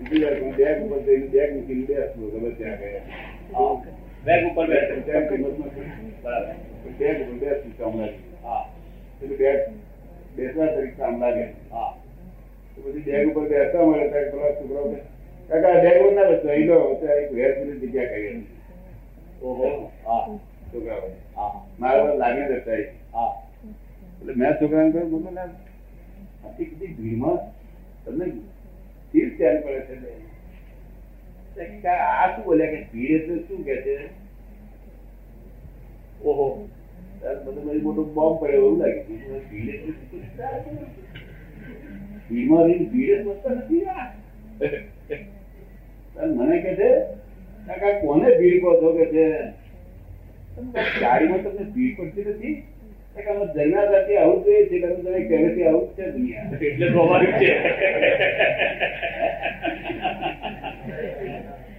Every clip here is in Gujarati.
ઊભી જાય બેગ ઉપર બેગ મૂકીને બેસવું ગમે ત્યાં ગયા હા. બેગ ઉપર બેસે. ત્યાં કિંમત બરાબર. બેગ ઉપર બેસવું કામ લાગે હા. એટલે બેગ બેસવા તરીકે કામ લાગે હા. પછી બેગ ઉપર બેસવા મળે ત્યારે પેલા છોકરાઓ કાકા બેગ ઉપર ના બેસતો અહીં લો ત્યાં એક વેરપુરી જગ્યા કરી ઓહો. હા. છોકરાઓ હા. મારા લાગી જતા હા. એટલે મેં છોકરાને કહ્યું મને ના આટલી બધી ભીડમાં તમને સ્થિર ધ્યાન પડે છે આ મને કે છે કોને ભીડ કહો છો કે છે? ગાડીમાં તમને ભીડ પડતી નથી? કે આવું જોઈએ છે કે તમે પહેલેથી આવું છે દુનિયા એટલે સ્વાભાવિક છે.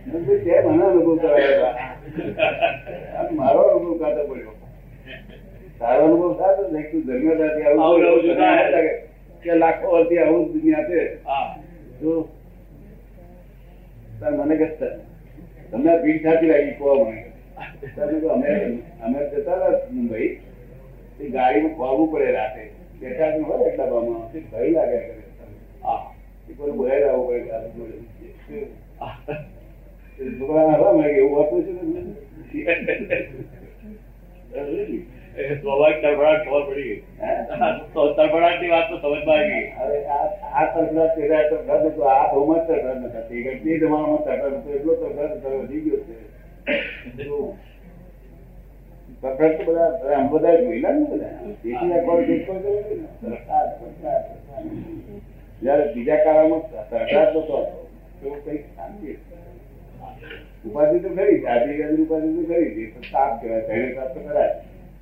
મેં કીધું, કેમ આનો અનુભવ કરાયો? મારો અનુભવ કાતો પડ્યો. તારો અનુભવ થતો ને તું જન્મતાથી આવું આવું આવું જોઈએ. જોતા તને એમ લાગે કે લાખો વર્ષથી આવું જ દુનિયા છે. તો મને કે તમને ભીડ સાચી લાગી કહો મને અમે અમે જતા હતા મુંબઈ. તે નું ખોવાવું પડે રાતે. બેઠા હોય એટલા બામાં ભય લાગ્યા કરે હા એ કોઈ બોલાવી લાવવું પડે કે આ જોડે. તે છોકરાને હવા મળે કે એવું હતું છે તમને? એ સ્વાભાવિક તડફડાટ ખબર પડી ગઈ હે? તો તડફડાટની વાત તો સમજમાં આવી ગઈ અરે આ- આ તરફડા તેરા તરફડા નતો. આ બહુમાં તરફડા નતા. તે ઘડી તે જમાનામાં તરફડા નતો. એટલો તરફડા તરફડા વધી ગયો છે. તો તો બધા આમ બધા જોયેલા ને. જ્યારે બીજા કાળમાં નતો હતો. તો શાંતિ ઉપાધિ તો ખરી. આદિ ગાંધી ઉપાધિ તો ખરી. પણ તાપ કહેવાય ધૈર્ય તાપ તો ખરા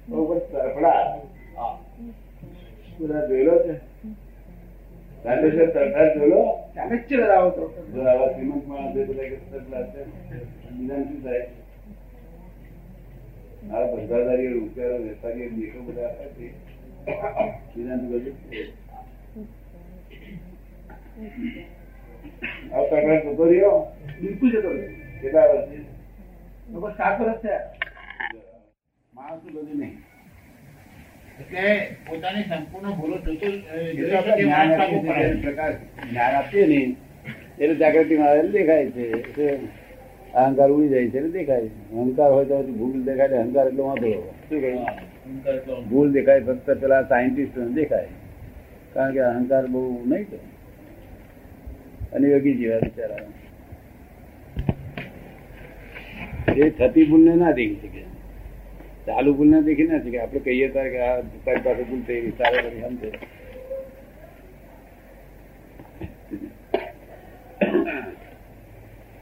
તો ઉપર તરફડા હા બધા જોયેલો છે. રાંધેશ્વર તરફડા જોયેલો? બધા આવો તો. શ્રીમંત માણસ બધા તરફડા છે. બીજાને શું થાય? મારા ધંધાદારીઓ રૂપિયાઓ વેપારીઓ દેશો બધા હતા પોતાની સંપૂર્ણ ભૂલો જોતો એ તો આપણે જ્ઞાન આપીએ છીએ ત્યારે પ્રકાશ. જ્ઞાન આપીએ ને એટલે જાગૃતિ માં દેખાય છે? અહંકાર ઉડી જાય છે દેખાય અહંકાર હોય તો ભૂલ દેખાય અહંકાર એટલો વાંધો શું કહ્યું? ભૂલ દેખાય, ફક્ત પેલા સાયન્ટિસ્ટ દેખાય. કારણ કે અહંકાર બહુ નહીં તો. અને યોગી જીવા બિચારા. એ થતી ભૂલ ને ના દેખી શકે. ચાલુ ભૂલ ના દેખી ના શકે. આપણે કહીએ તારે કે આ તારી પાસે ભૂલ થઈ તારે સમજે.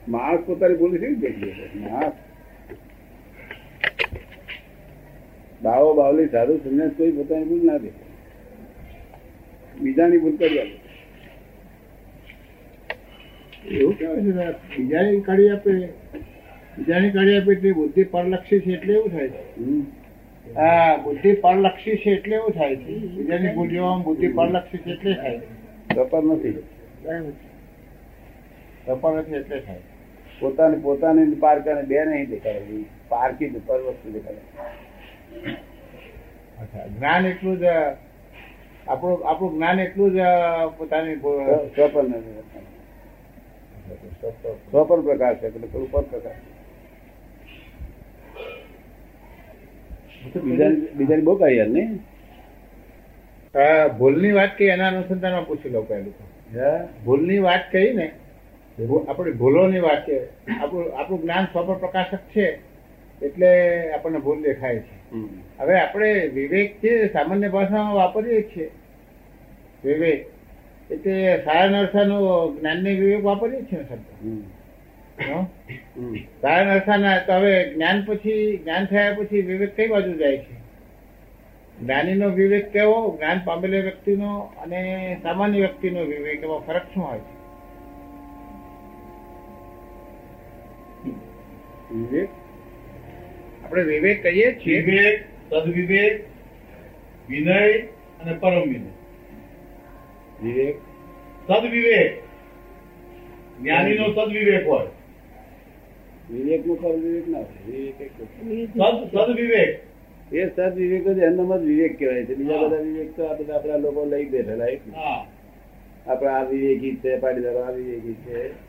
માણસ પોતાની ભૂલ કેવી દેખી માણસ. બાવો બાવલી સાધુ સંન્યાસ કોઈ પોતાની ભૂલ ના દે. બીજાની ભૂલ કરી આપે. એવું કેવાય છે બીજાની કાઢી આપે. બીજાની કાઢી આપે એટલે બુદ્ધિ પરલક્ષી છે એટલે એવું થાય છે. હા બુદ્ધિ પરલક્ષી છે એટલે એવું થાય છે. બીજાની ભૂલીઓ બુદ્ધિ પરલક્ષી છે એટલે થાય સફર નથી. નથી એટલે થાય પોતાની પોતાની પારકાને બે નહીં દેખાડે. પારકી જ પર વસ્તુ દેખાડે. જ્ઞાન એટલું જ આપણું આપણું જ્ઞાન એટલું જ પોતાની સ્વપન સ્વપન નથી પ્રકાશ છે એટલે પેલું પર પ્રકાશ બીજાની બહુ કાઢી નહીં? ભૂલની વાત કહી એના અનુસંધાનમાં પૂછી લઉં પહેલું? ભૂલની વાત કહી ને આપણી ભૂલોની વાત છે. આપણું આપણું જ્ઞાન સ્વપ્ન પ્રકાશક છે એટલે આપણને ભૂલ દેખાય છે. હવે આપણે વિવેક છે સામાન્ય ભાષામાં વાપરીએ છીએ. વિવેક. એટલે સારા નરસાનો જ્ઞાનની વિવેક વાપરીએ છીએ શબ્દ. સારા નરસાના તો હવે જ્ઞાન પછી જ્ઞાન થયા પછી વિવેક કઈ બાજુ જાય છે? જ્ઞાનીનો વિવેક કેવો? જ્ઞાન પામેલા વ્યક્તિનો અને સામાન્ય વ્યક્તિનો વિવેક એમાં ફરક શું હોય છે? વિવેક. આપણે વિવેક કહીએ છીએ. વિવેક સદવિવેક વિનય અને પરમ વિનય. વિવેક. સદવિવેક. જ્ઞાનીનો સદવિવેક હોય. વિવેકનું સદ વિવેક ના હોય. સદવિવેક. એ સદ વિવેક જ એમનામ જ વિવેક કહેવાય છે. બીજા બધા વિવેક તો આ બધા આપણા લોકો લઈ બેઠેલા આપણે આ વિવેકી છે પાટીદારો આ વિવેકી છે.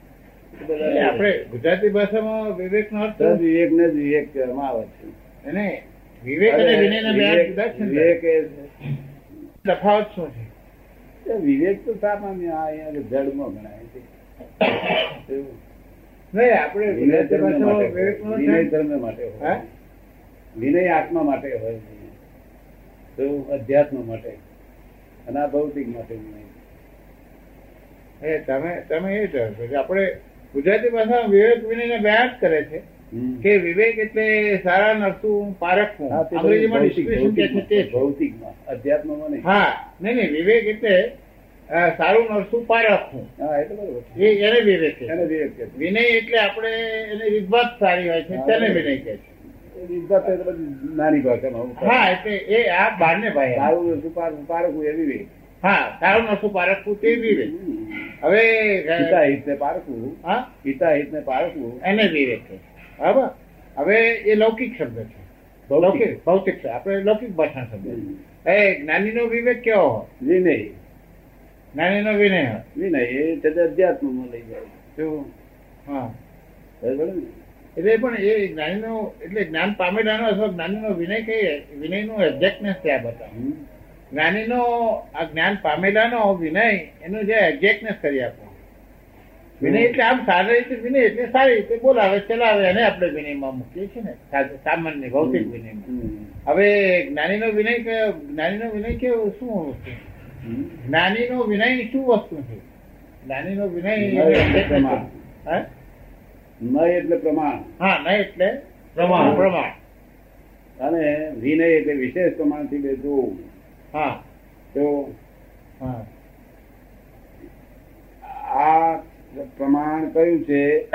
આપણે ગુજરાતી ભાષામાં વિવેક નો અર્થ વિવેક ને વિવેક કહેવામાં આવે છે. એને વિવેક અને વિનયના બે જુદા છે વિવેક તફાવત શું છે? વિવેક તો સામાન્ય અહીંયા જડમાં ગણાય છે. નહીં આપણે વિનય ધર્મ માટે. વિનય ધર્મ માટે હોય. હા? વિનય આત્મા માટે હોય છે. તો અધ્યાત્મ માટે. અને આ ભૌતિક માટે વિનય. એ તમે તમે એ કે આપણે ગુજરાતી ભાષામાં વિવેક વિનયને બે અર્થ કરે છે. કે વિવેક એટલે સારા નરસું પારખવું અંગ્રેજીમાં ડિસ્ક્રિપ્શન કે છે તે ભૌતિકમાં અધ્યાત્મમાં નહીં. હા નહીં નહીં વિવેક એટલે સારું નરસું પારખવું. એ એને વિવેક છે. એને વિવેક છે. વિનય એટલે આપણે એની રીતભાત સારી હોય છે તેને વિનય કહે છે. એ વિદ્વત તો બધી નાની ભાષામાં હા એટલે એ આ બારને ભાઈ. સારું નરસું પાર- પારખવું એ વિવેક. હા સારું નરસું પારખવું તે વિવેક. હવે પિતા અ, હિતને પારખવું. હા? પિતા હિતને પારખવું. એને વિવેક છે બરાબર? હવે એ લૌકિક શબ્દ છે. લૌકિક ભૌતિક છે. આપણે લૌકિક ભાષા શબ્દ. એ જ્ઞાનીનો વિવેક કેવો હોય? વિનય. જ્ઞાનીનો વિનય વિનય એ તે અધ્યાત્મમાં લઈ જાય. શું હા. એટલે પણ એ જ્ઞાનીનો એટલે જ્ઞાન પામેલાનો અથવા જ્ઞાનીનો વિનય કહીએ વિનયનું એક્ઝેક્ટનેસ ત્યાં બતાવે. જ્ઞાનીનો આ જ્ઞાન પામેલાનો વિનય એનું જે એક્ઝેક્ટનેસ કરી આપો વિનય એટલે આમ સારી રીતે વિનય એટલે સારી રીતે બોલાવે ચલાવે એને આપણે વિનયમાં મૂકીએ છીએ ને સામાન્ય ભૌતિક વિનયમાં. હવે જ્ઞાનીનો વિનય કે- જ્ઞાનીનો વિનય કેવો શું. જ્ઞાનીનો વિનય શું વસ્તુ છે જ્ઞાનીનો વિનય નય એટલે પ્રમાણ. હે? નય એટલે પ્રમાણ હા નહીં એટલે પ્રમાણ. પ્રમાણ અને વિનય એટલે વિશેષ પ્રમાણથી લેતું હા. તો હા. આ પ્રમાણ કયું છે?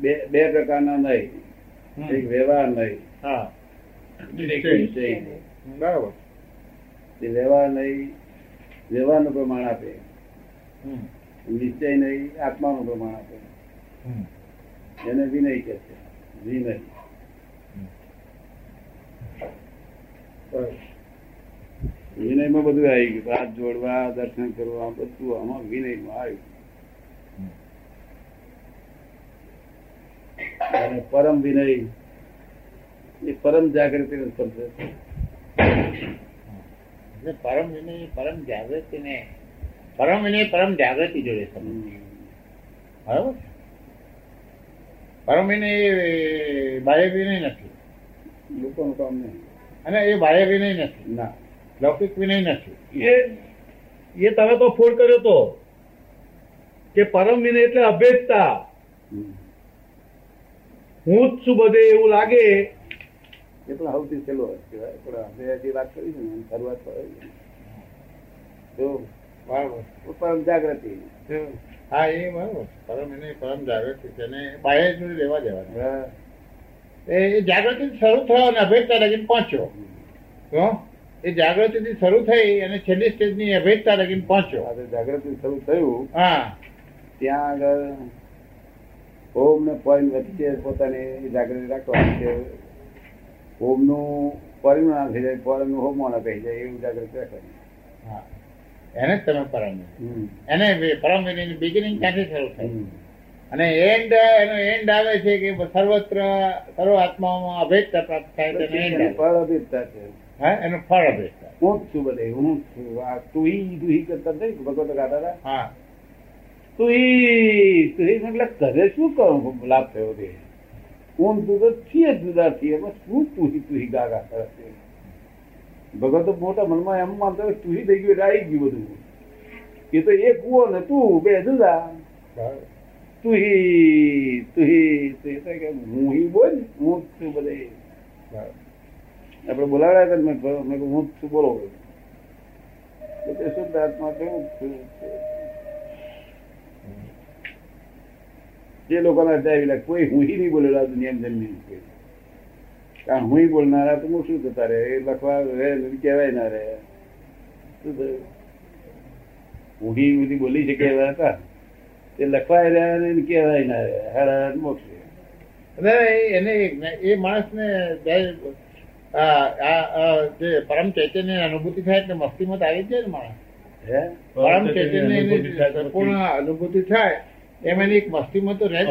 બે બે પ્રકારના નહીં. એક વ્યવહાર નહીં. હા. બરાબર. વ્યવહાર નહીં વ્યવહારનું પ્રમાણ આપે. નિશ્ચય નહીં આત્માનું પ્રમાણ આપે. એને વિનય કે છે. વિનય. વિનયમાં બધું આવી ગયું. હાથ જોડવા દર્શન કરવા બધું આમાં વિનયમાં આવ્યું. અને પરમ વિનય એ પરમ જાગૃતિ નો શબ્દ પરમ વિનય પરમ જાગૃતિ ને પરમ વિનય પરમ જાગૃતિ જોડે સંબંધ. બરાબર? પરમ વિનય બાહ્ય વિનય નથી. લોકોનું કામ નહીં. અને એ બાહ્ય વિનય નથી ના. લૌકિક વિનય નથી એ એ તમે તો ફોડ કર્યો તો કે પરમ વિનય એટલે અભેદતા. હું જ છું બધે એવું લાગે. એ પણ સૌથી છેલ્લો કહેવાય પણ આપણે જે વાત કરી છે ને શરૂઆત તો તો પરમ જાગૃતિ. હા એ બરાબર. પરમ એને પરમ જાગૃતિ. અને બાહ્ય જ લેવા દેવાના. એ એ જાગૃતિ શરૂ થયો અને અભેદતા લગીને પહોંચ્યો. તો એ જાગૃતિથી શરૂ થઈ અને છેલ્લી સ્ટેજની અભેદતા લગીને પહોંચ્યો. જાગૃતિ શરૂ થયું. હા. ત્યાં આગળ ઓમ ને પોઈન્ટ વચ્ચે પોતાની જાગૃતિ રાખવાની છે. ઓમનું પરિણામ થઈ જાય પરમનું હોમ ના થઈ જાય એવું જાગૃતિ રાખવાની. હા. એને જ તમે પરમ. એને પરમ બિગિનિંગ ક્યાંથી શરૂ થાય. અને એન્ડ એનો એન્ડ આવે છે કે સર્વત્ર સર્વ આત્માઓમાં અભેદતા પ્રાપ્ત થાય તો એનો end એની આવે. પર અભિપ્તા છે. હા? એનું ફળ અભેદતા. હું જ છું બધે હું જ છું. આ તુહી દુહી કરતા નહીં ભગવત ગાતા હતા. હા. તુહી તુહી એટલે ઘરે શું કરું? લાભ થયો તે હું તું તો છીએ જુદા છીએ બસ શું તુહી તુહી ગાગા કરે છે ભગવત મોટા મનમાં એમ માનતો તુહી થઈ ગયું એટલે આવી ગયું બધું. એ તો એક કુવો ને તું બે જુદા. બરાબર. તુહી તુહી તુહી. હું હી બોલ હું જ છું બધે. આપણે બોલાવ્યા હતા મેં મેં હું જ છું બોલો. એટલે શુદ્ધ આત્મા કેવું છું જે લોકોના કોઈ હું નહીં બોલેલા દુનિયામાં જન્મી નથી કારણ હું બોલનારા તો હું શું થતા રહે? એ લખવા કહેવાય ના રહે. શું થયું? હું બધી બોલી શકે એવા હતા? તે લખવાય રહ્યા ને કહેવાય ના રહ્યા હારા મોક્ષ. એને એ માણસને જે પરમ ચૈતન્ય અનુભૂતિ થાય એટલે મસ્તીમત આવી જાય ને માણસ. પરમ ચૈતન્ય સંપૂર્ણ અનુભૂતિ થાય એમ એની એક મસ્તીમાં તો રહે જ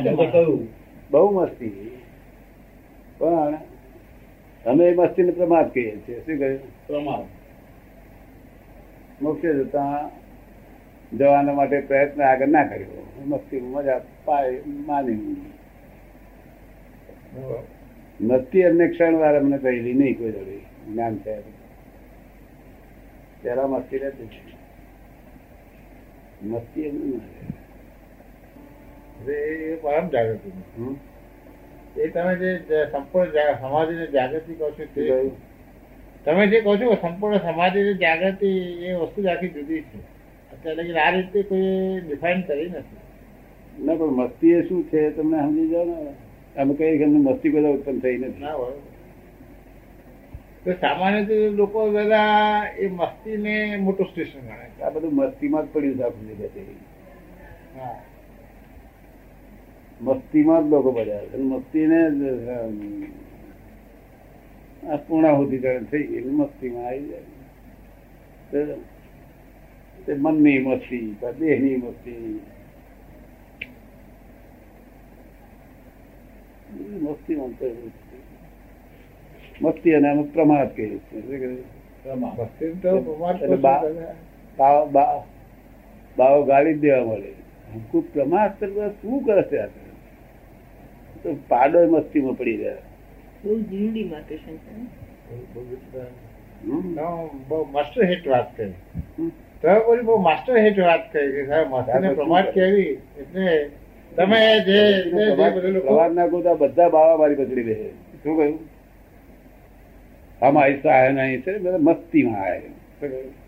બહુ મસ્તી. પણ અમે એ મસ્તીને પ્રમાદ કહીએ છીએ. શું કહ્યું? પ્રમાણ મોક્ષે જતા જવાના માટે પ્રયત્ન આગળ ના કર્યો. મસ્તી મજા પાય માની. મસ્તી અમને ક્ષણ વાર અમને કહેલી નહીં કોઈ જોડે જ્ઞાન થયા પેલા મસ્તી રહેતી હતી. મસ્તી એમને. એ પરમ જાગૃતિ? એ તમે જે સંપૂર્ણ સમાધિની જાગૃતિ કહો છો તે તમે જે કહો છો સંપૂર્ણ સમાધિ જાગૃતિ એ વસ્તુ આખી જુદી છે. લગી આ રીતે કોઈ ડિફાઇન કરી નથી. ના પણ મસ્તી એ શું છે તમને સમજી જાઓ ને? અમે કહીએ કે મસ્તી બધા ઉત્પન્ન થઈ નથી. ના હોય. તો સામાન્ય રીતે લોકો બધા એ મસ્તીને મોટું સ્ટેશન ગણે આ બધું મસ્તીમાં જ પડ્યું છે આખું જગત હા. મસ્તીમાં જ લોકો બધા મસ્તીને આ પૂર્ણાહુતિ જાણે થઈ. એટલે મસ્તીમાં આવી જાય. તો મનની મસ્તી દેહની મસ્તી. મસ્તી મસ્તી અને પ્રમાદ કહે મસ્તી કરે. બાવ જ દેવા મળે. હમકુ પ્રમાદ કરવા શું કરે છે તો? પાડો મસ્તીમાં પડી ગયા. બહુ જીવડી માટે છે હમ. ના, બહુ માસ્ટર હિટ વાત કરી. તમે બોલી બહુ માસ્ટર હેઠ વાત કરી છે સાહેબ મસ્તીને પ્રમાદ કેવી? એટલે તમે જે જે- નાખો ગોતા બધા બાવા મારી પકડી બેસે. શું કહ્યું? આમાં આહિસ્તા આયા નહીં છે મસ્તી મસ્તીમાં કહ્યું?